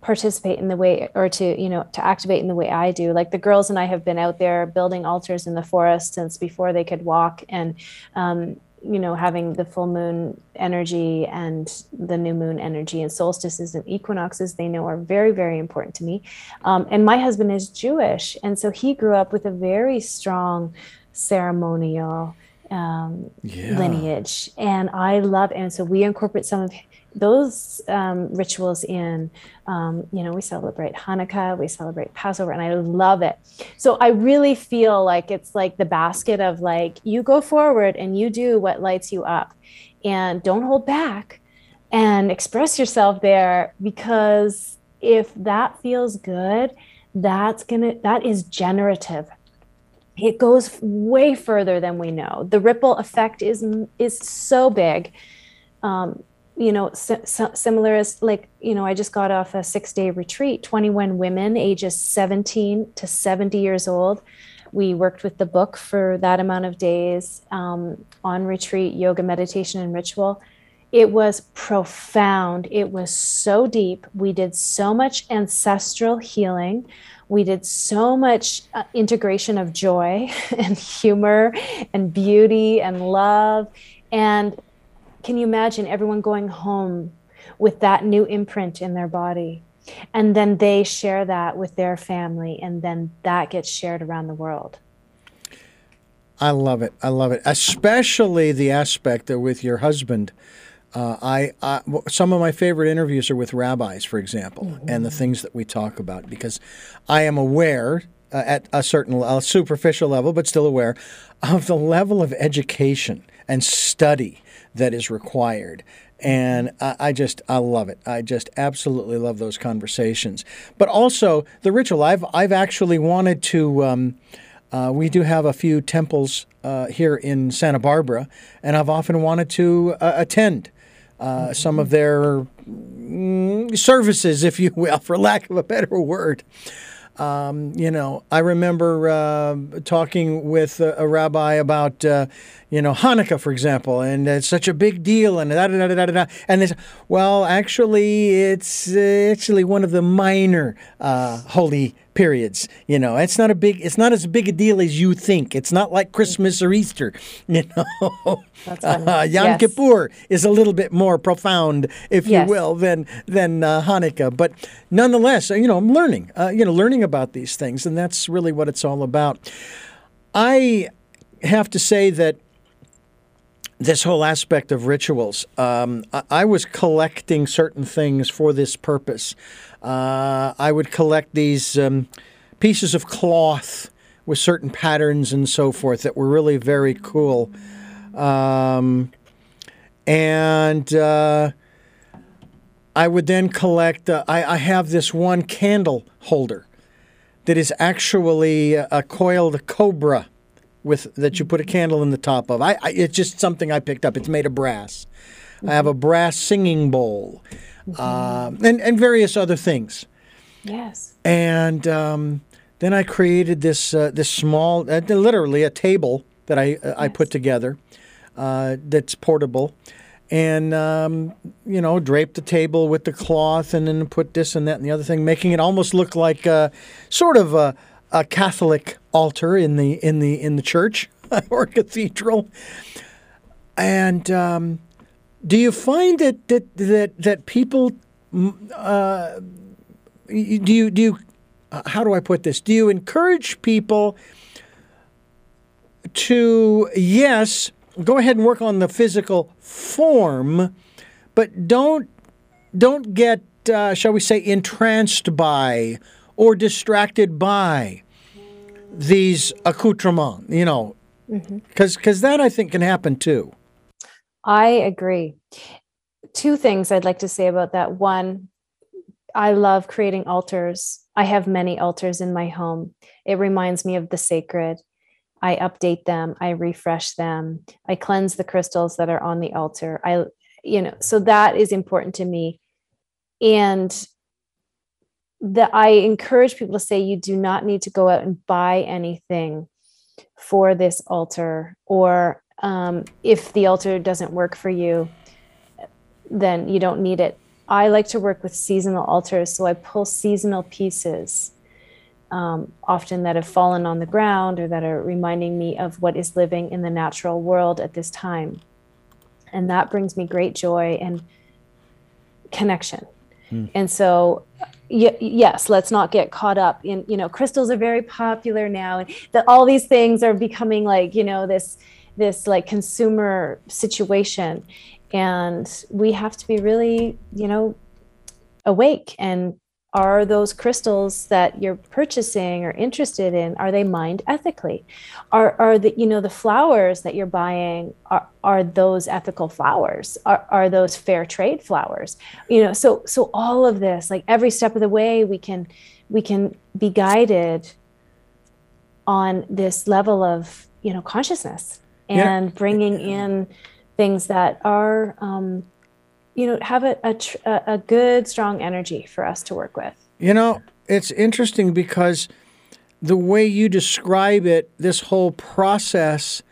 participate in the way or to you know to activate in the way i do like the girls and i have been out there building altars in the forest since before they could walk and um, you know having the full moon energy and the new moon energy and solstices and equinoxes they know are very very important to me um, and my husband is jewish and so he grew up with a very strong ceremonial um, yeah. lineage and i love and so we incorporate some of those um, rituals in, um, you know, we celebrate Hanukkah, we celebrate Passover, and I love it. So I really feel like it's like the basket of like, you go forward and you do what lights you up and don't hold back and express yourself there because if that feels good, that's gonna, that is generative. It goes way further than we know. The ripple effect is is so big. Um, you know, si- similar as like, you know, I just got off a six day retreat, 21 women ages 17 to 70 years old. We worked with the book for that amount of days um, on retreat, yoga, meditation, and ritual. It was profound. It was so deep. We did so much ancestral healing. We did so much uh, integration of joy and humor and beauty and love. And can you imagine everyone going home with that new imprint in their body? And then they share that with their family, and then that gets shared around the world. I love it. I love it, especially the aspect that with your husband. Uh, I, I, some of my favorite interviews are with rabbis, for example, mm-hmm. and the things that we talk about because I am aware uh, at a certain a superficial level, but still aware of the level of education and study that is required. And I, I, just, I love it. I just absolutely love those conversations. But also the ritual. I've, I've actually wanted to. Um, uh, we do have a few temples uh, here in Santa Barbara, and I've often wanted to uh, attend uh, some of their mm, services, if you will, for lack of a better word. Um, you know, I remember uh, talking with a, a rabbi about, uh, you know, Hanukkah, for example, and it's such a big deal, and da da da da da. And this, well, actually, it's uh, actually one of the minor uh, holy periods. You know, it's not a big, it's not as big a deal as you think. It's not like Christmas or Easter. You know, uh, Yom yes. Kippur is a little bit more profound, if yes. you will, than than uh, Hanukkah. But nonetheless, you know, I'm learning. Uh, you know, learning about these things, and that's really what it's all about. I have to say that this whole aspect of rituals. Um, I, I, was collecting certain things for this purpose. Uh, I would collect these um, pieces of cloth with certain patterns and so forth that were really very cool. Um, and uh, I would then collect, uh, I, I, have this one candle holder that is actually a coiled cobra with that you put a candle in the top of. I, I it's just something I picked up. It's made of brass. I have a brass singing bowl, mm-hmm. uh, and and various other things. Yes. And um, then I created this uh, this small, uh, literally a table that I yes. Uh, I put together uh, that's portable. And um, you know, drape the table with the cloth, and then put this and that and the other thing, making it almost look like a, sort of a, a Catholic altar in the in the in the church or cathedral. And um, do you find that that that that people uh, do you do you how do I put this? Do you encourage people to yes, go ahead and work on the physical form, but don't don't get uh, shall we say entranced by or distracted by these accoutrements, you know, because mm-hmm. because that I think can happen too. I agree. Two things I'd like to say about that. One, I love creating altars. I have many altars in my home. It reminds me of the sacred. I update them, I refresh them, I cleanse the crystals that are on the altar. I, you know, so that is important to me. And that I encourage people to say you do not need to go out and buy anything for this altar, or um, if the altar doesn't work for you, then you don't need it. I like to work with seasonal altars, so I pull seasonal pieces, um, often that have fallen on the ground or that are reminding me of what is living in the natural world at this time. And that brings me great joy and connection. Hmm. And so y- yes let's not get caught up in you know crystals are very popular now and that all these things are becoming like you know this this like consumer situation. And we have to be really you know awake. And are those crystals that you're purchasing or interested in are they mined ethically? Are are the you know the flowers that you're buying are are those ethical flowers? Are, are those fair trade flowers? You know so so all of this like every step of the way we can we can be guided on this level of you know consciousness and yeah. bringing in things that are um, you know have a, a, a good strong energy for us to work with you know it's interesting because the way you describe it this whole process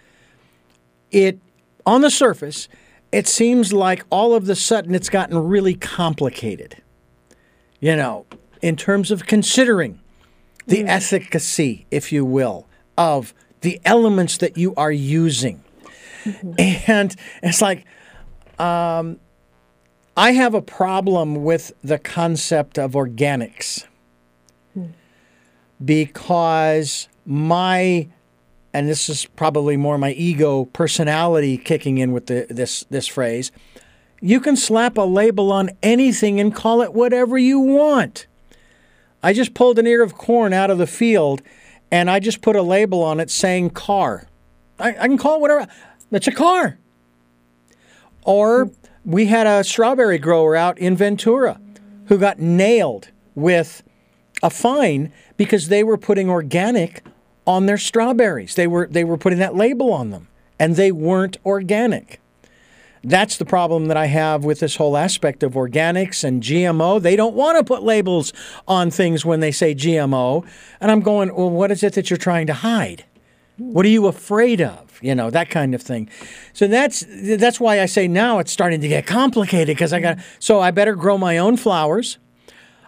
it on the surface it seems like all of the sudden it's gotten really complicated you know in terms of considering the mm. efficacy if you will of the elements that you are using mm-hmm. and it's like um, I have a problem with the concept of organics hmm. because my and this is probably more my ego personality kicking in with the, this this phrase you can slap a label on anything and call it whatever you want i just pulled an ear of corn out of the field and i just put a label on it saying car i, I can call it whatever it's a car or we had a strawberry grower out in Ventura who got nailed with a fine because they were putting organic on their strawberries. They were they were putting that label on them and they weren't organic. That's the problem that I have with this whole aspect of organics and GMO. They don't want to put labels on things when they say GMO. And I'm going, well, what is it that you're trying to hide? What are you afraid of? You know, that kind of thing. So that's that's why I say now it's starting to get complicated because I got so I better grow my own flowers.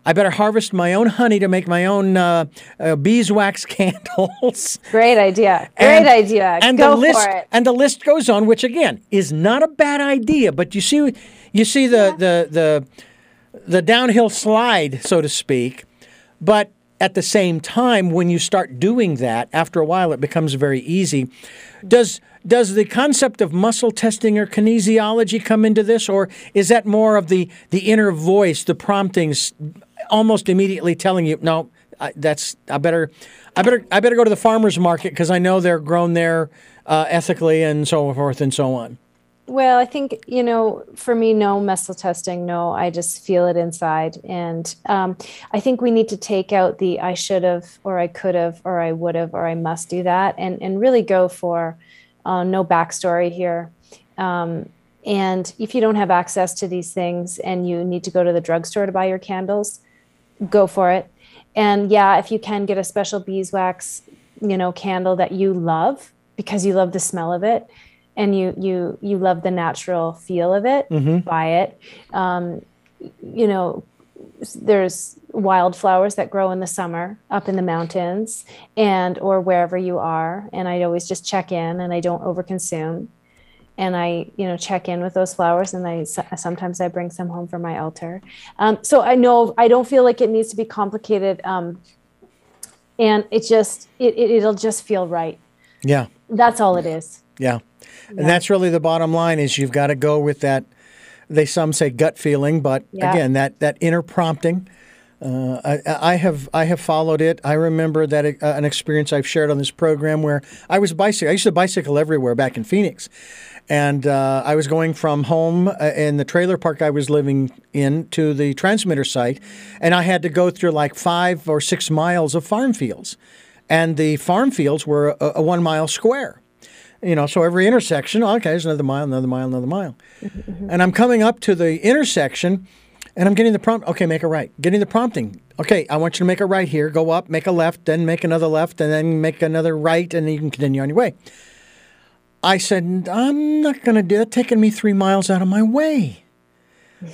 I better harvest my own honey to make my own uh, uh, beeswax candles. Great idea. Great And- idea. And Go the list for it. and the list goes on, which again is not a bad idea. But you see, you see the the the the downhill slide, so to speak. But at the same time, when you start doing that, after a while, it becomes very easy. Does does the concept of muscle testing or kinesiology come into this, or is that more of the the inner voice, the promptings, almost immediately telling you, no, I, that's I better, I better, I better go to the farmers market because I know they're grown there uh, ethically and so forth and so on. Well, I think, you know, for me, no muscle testing, no, I just feel it inside. And um, I think we need to take out the I should have, or I could have, or I would have, or I must do that, and, and really go for uh, no backstory here. Um, and if you don't have access to these things and you need to go to the drugstore to buy your candles, go for it. And yeah, if you can get a special beeswax, you know, candle that you love because you love the smell of it and you you you love the natural feel of it, buy it. Um, you know, there's wildflowers that grow in the summer up in the mountains and or wherever you are and i always just check in and i don't overconsume and i you know check in with those flowers and i sometimes i bring some home for my altar um, so i know i don't feel like it needs to be complicated um, and it just it, it, it'll just feel right Yeah. that's all it is Yeah. And that's really the bottom line is you've got to go with that they some say gut feeling, but Yeah. again, that that inner prompting uh, I, I have I have followed it. I remember that uh, an experience I've shared on this program where I was bicycle. I used to bicycle everywhere back in Phoenix, and uh, I was going from home uh, in the trailer park I was living in to the transmitter site, and I had to go through like five or six miles of farm fields, and the farm fields were a, a one mile square. You know, so every intersection, okay, there's another mile, another mile, another mile. And I'm coming up to the intersection and I'm getting the prompt. Okay, make a right. Getting the prompting. Okay, I want you to make a right here, go up, make a left, then make another left, and then make another right, and then you can continue on your way. I said, I'm not going to do that. Taking me three miles out of my way.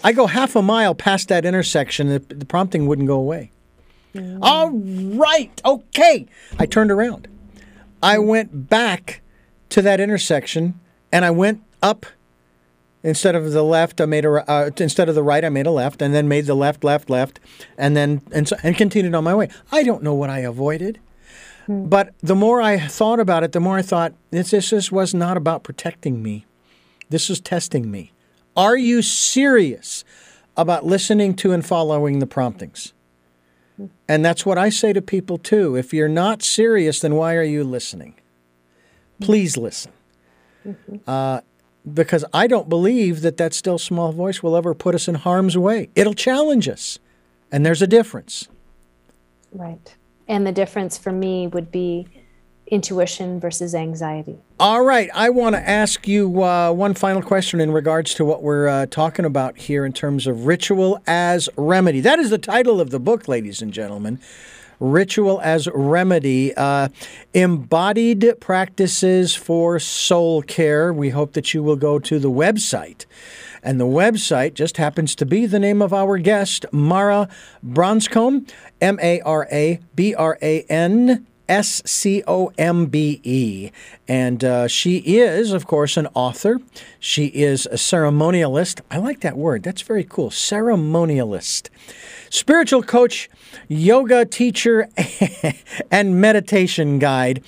I go half a mile past that intersection, the, the prompting wouldn't go away. All right, okay. I turned around. I went back to that intersection and I went up instead of the left I made a uh, instead of the right I made a left and then made the left left left and then and so, and continued on my way. I don't know what I avoided. Hmm. But the more I thought about it, the more I thought this, this this was not about protecting me. This was testing me. Are you serious about listening to and following the promptings? Hmm. And that's what I say to people too. If you're not serious, then why are you listening? Hmm. Please listen. Mm-hmm. Uh, because I don't believe that that still small voice will ever put us in harm's way. It'll challenge us. And there's a difference. right and the difference for me would be intuition versus anxiety All right. I want to ask you uh, one final question in regards to what we're uh, talking about here in terms of ritual as remedy. That is the title of the book, ladies and gentlemen. Ritual as Remedy, uh, embodied practices for soul care. We hope that you will go to the website. And the website just happens to be the name of our guest, Mara Branscombe, M A R A B R A N S C O M B E. And uh, she is, of course, an author. She is a ceremonialist. I like that word. That's very cool. Ceremonialist. Spiritual coach, yoga teacher, and meditation guide.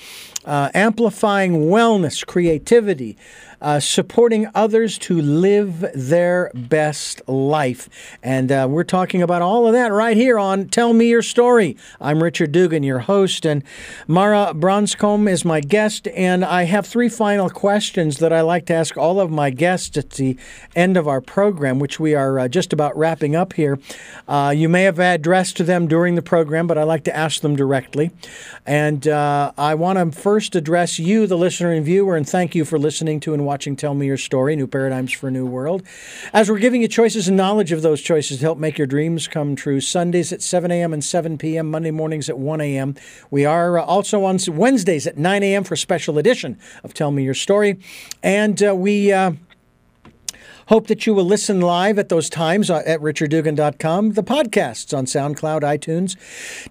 Uh, amplifying wellness, creativity, uh, supporting others to live their best life. And uh, we're talking about all of that right here on Tell Me Your Story. I'm Richard Dugan, your host, and Mara Branscombe is my guest. And I have three final questions that I like to ask all of my guests at the end of our program, which we are uh, just about wrapping up here. Uh, you may have addressed to them during the program, but I like to ask them directly. And uh, I want to first address you, the listener and viewer, and thank you for listening to and watching Tell Me Your Story New Paradigms for a New World. As we're giving you choices and knowledge of those choices to help make your dreams come true, Sundays at 7 a.m. and 7 p.m., Monday mornings at 1 a.m. We are uh, also on Wednesdays at 9 a.m. for a special edition of Tell Me Your Story. And uh, we. Uh, Hope that you will listen live at those times uh, at richarddugan.com, the podcasts on SoundCloud, iTunes,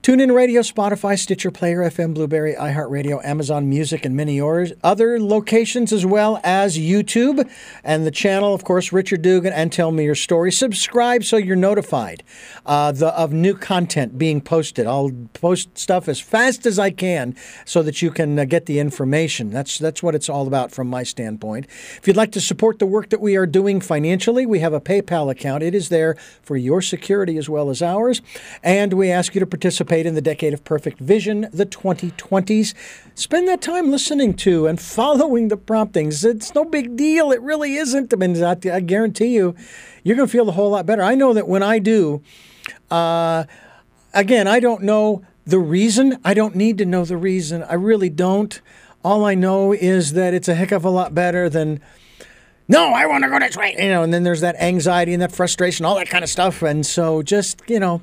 TuneIn Radio, Spotify, Stitcher Player, FM, Blubrry, iHeartRadio, Amazon Music, and many other locations, as well as YouTube and the channel, of course, Richard Dugan, and Tell Me Your Story. Subscribe so you're notified uh, the, of new content being posted. I'll post stuff as fast as I can so that you can uh, get the information. That's, that's what it's all about from my standpoint. If you'd like to support the work that we are doing financially, we have a PayPal account. It is there for your security as well as ours. And we ask you to participate in the Decade of Perfect Vision, the 2020s. Spend that time listening to and following the promptings. It's no big deal. It really isn't. I mean, I, guarantee you, you're going to feel a whole lot better. I know that when I do, uh, again, I don't know the reason. I don't need to know the reason. I really don't. All I know is that it's a heck of a lot better than no, I want to go this way. You know, and then there's that anxiety and that frustration, all that kind of stuff. And so just, you know,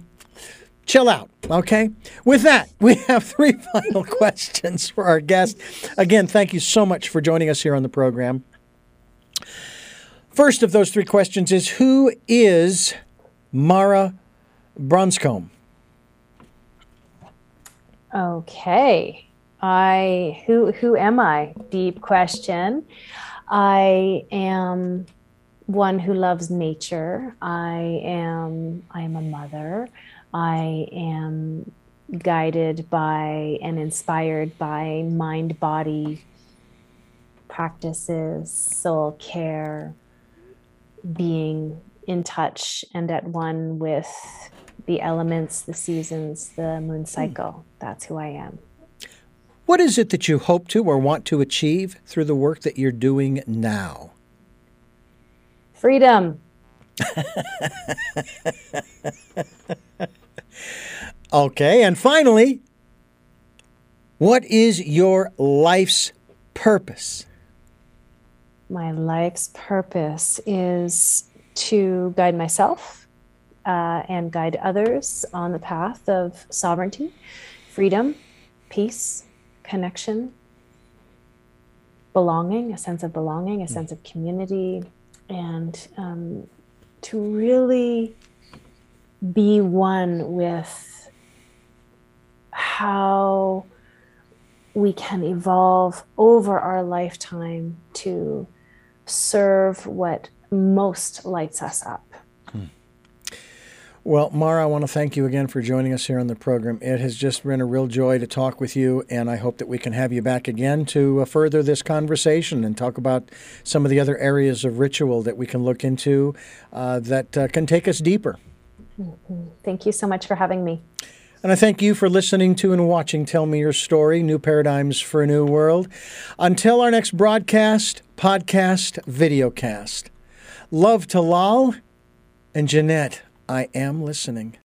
chill out, okay? With that, we have three final questions for our guest. Again, thank you so much for joining us here on the program. First of those three questions is Who is Mara Branscombe? Okay. I who who am I? Deep question. I am one who loves nature. I am I am a mother. I am guided by and inspired by mind body practices, soul care, being in touch and at one with the elements, the seasons, the moon hmm. cycle. That's who I am. What is it that you hope to or want to achieve through the work that you're doing now? Freedom. okay, and finally, what is your life's purpose? My life's purpose is to guide myself uh, and guide others on the path of sovereignty, freedom, peace, connection, belonging, a sense of belonging, a hmm. sense of community, and um, to really be one with how we can evolve over our lifetime to serve what most lights us up. Well, Mara, I want to thank you again for joining us here on the program. It has just been a real joy to talk with you, and I hope that we can have you back again to uh, further this conversation and talk about some of the other areas of ritual that we can look into uh, that uh, can take us deeper. Mm-hmm. Thank you so much for having me. And I thank you for listening to and watching Tell Me Your Story New Paradigms for a New World. Until our next broadcast, podcast, videocast. Love to Lal and Jeanette. I am listening.